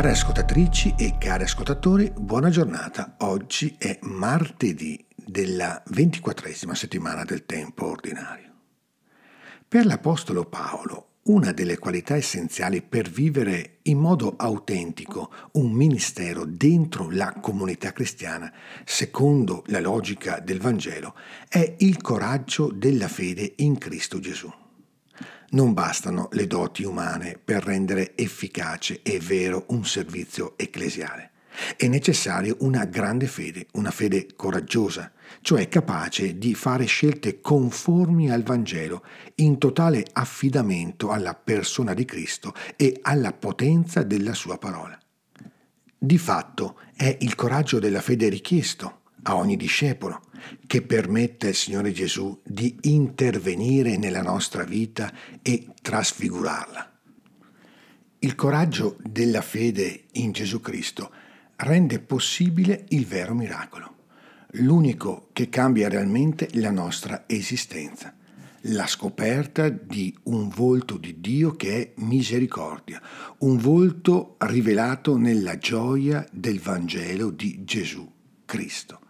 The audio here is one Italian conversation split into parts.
Care ascoltatrici e cari ascoltatori, buona giornata. Oggi è martedì della ventiquattresima settimana del tempo ordinario. Per l'Apostolo Paolo, una delle qualità essenziali per vivere in modo autentico un ministero dentro la comunità cristiana, secondo la logica del Vangelo, è il coraggio della fede in Cristo Gesù. Non bastano le doti umane per rendere efficace e vero un servizio ecclesiale. È necessaria una grande fede, una fede coraggiosa, cioè capace di fare scelte conformi al Vangelo, in totale affidamento alla persona di Cristo e alla potenza della sua parola. Di fatto è il coraggio della fede richiesto a ogni discepolo che permette al Signore Gesù di intervenire nella nostra vita e trasfigurarla. Il coraggio della fede in Gesù Cristo rende possibile il vero miracolo, l'unico che cambia realmente la nostra esistenza, la scoperta di un volto di Dio che è misericordia, un volto rivelato nella gioia del Vangelo di Gesù Cristo.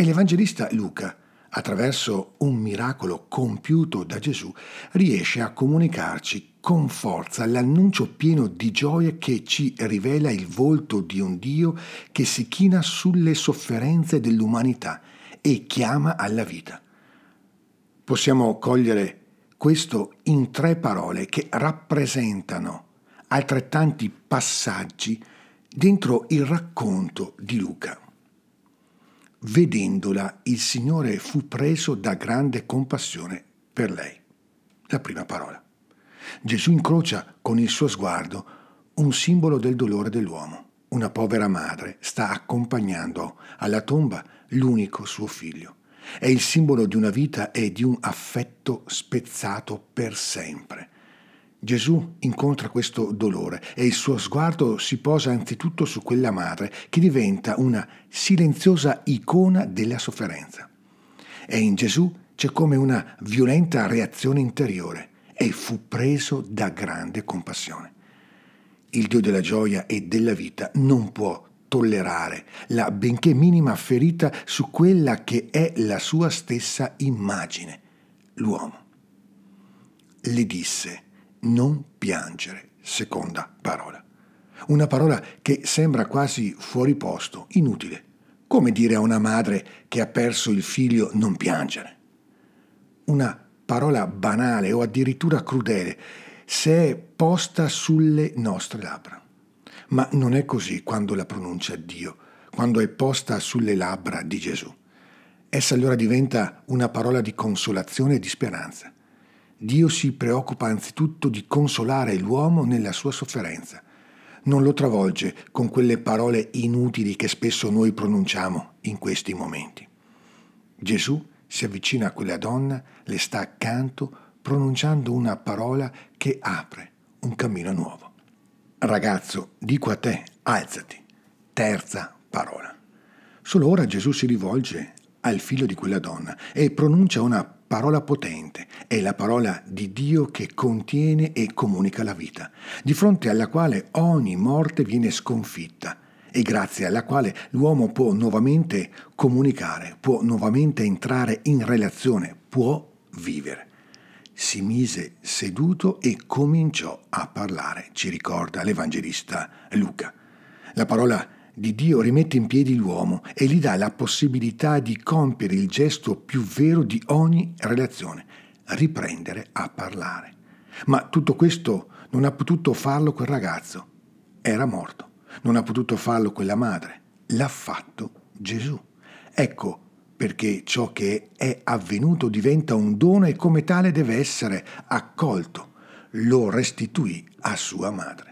E l'Evangelista Luca attraverso un miracolo compiuto da Gesù, riesce a comunicarci con forza l'annuncio pieno di gioia che ci rivela il volto di un Dio che si china sulle sofferenze dell'umanità e chiama alla vita. Possiamo cogliere questo in tre parole che rappresentano altrettanti passaggi dentro il racconto di Luca. Vedendola, il Signore fu preso da grande compassione per lei. La prima parola. Gesù incrocia con il suo sguardo un simbolo del dolore dell'uomo. Una povera madre sta accompagnando alla tomba l'unico suo figlio. È il simbolo di una vita e di un affetto spezzato per sempre. Gesù incontra questo dolore e il suo sguardo si posa anzitutto su quella madre che diventa una silenziosa icona della sofferenza. E in Gesù c'è come una violenta reazione interiore e fu preso da grande compassione. Il Dio della gioia e della vita non può tollerare la benché minima ferita su quella che è la sua stessa immagine, l'uomo. Le disse, non piangere, seconda parola. Una parola che sembra quasi fuori posto, inutile. Come dire a una madre che ha perso il figlio non piangere? Una parola banale o addirittura crudele se è posta sulle nostre labbra. Ma non è così quando la pronuncia Dio, quando è posta sulle labbra di Gesù. Essa allora diventa una parola di consolazione e di speranza. Dio si preoccupa anzitutto di consolare l'uomo nella sua sofferenza. Non lo travolge con quelle parole inutili che spesso noi pronunciamo in questi momenti. Gesù si avvicina a quella donna, le sta accanto, pronunciando una parola che apre un cammino nuovo. Ragazzo, dico a te, alzati. Terza parola. Solo ora Gesù si rivolge al figlio di quella donna e pronuncia una parola potente, è la parola di Dio che contiene e comunica la vita, di fronte alla quale ogni morte viene sconfitta e grazie alla quale l'uomo può nuovamente comunicare, può nuovamente entrare in relazione, può vivere. Si mise seduto e cominciò a parlare, ci ricorda l'Evangelista Luca. La parola di Dio rimette in piedi l'uomo e gli dà la possibilità di compiere il gesto più vero di ogni relazione, riprendere a parlare. Ma tutto questo non ha potuto farlo quel ragazzo. Era morto. Non ha potuto farlo quella madre. L'ha fatto Gesù. Ecco perché ciò che è avvenuto diventa un dono e come tale deve essere accolto. Lo restituì a sua madre.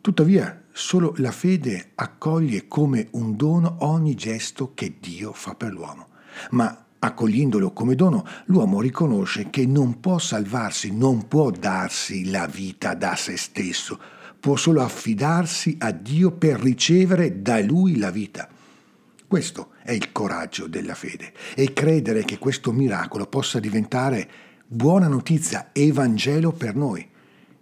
Tuttavia, solo la fede accoglie come un dono ogni gesto che Dio fa per l'uomo. Ma accogliendolo come dono, l'uomo riconosce che non può salvarsi, non può darsi la vita da se stesso, può solo affidarsi a Dio per ricevere da Lui la vita. Questo è il coraggio della fede e credere che questo miracolo possa diventare buona notizia, Evangelo per noi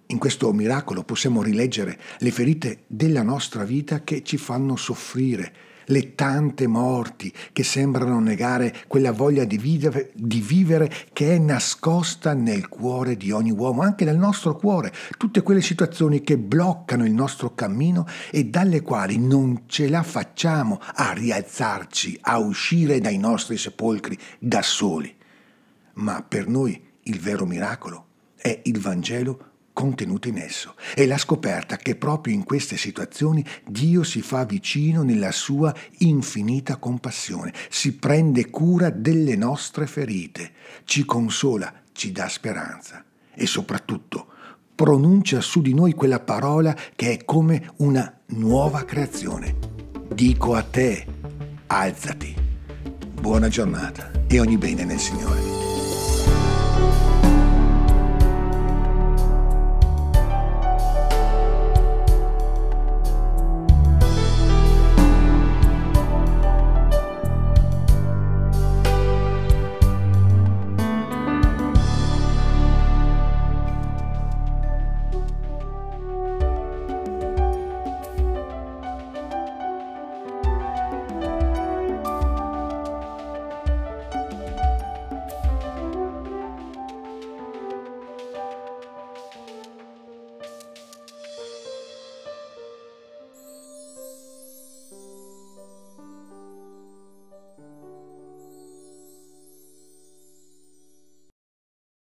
In questo miracolo possiamo rileggere le ferite della nostra vita che ci fanno soffrire, le tante morti che sembrano negare quella voglia di vivere, di vivere, che è nascosta nel cuore di ogni uomo, anche nel nostro cuore, tutte quelle situazioni che bloccano il nostro cammino e dalle quali non ce la facciamo a rialzarci, a uscire dai nostri sepolcri da soli. Ma per noi il vero miracolo è il Vangelo contenuto in esso. È la scoperta che proprio in queste situazioni Dio si fa vicino nella sua infinita compassione, si prende cura delle nostre ferite, ci consola, ci dà speranza e soprattutto pronuncia su di noi quella parola che è come una nuova creazione. Dico a te, alzati. Buona giornata e ogni bene nel Signore.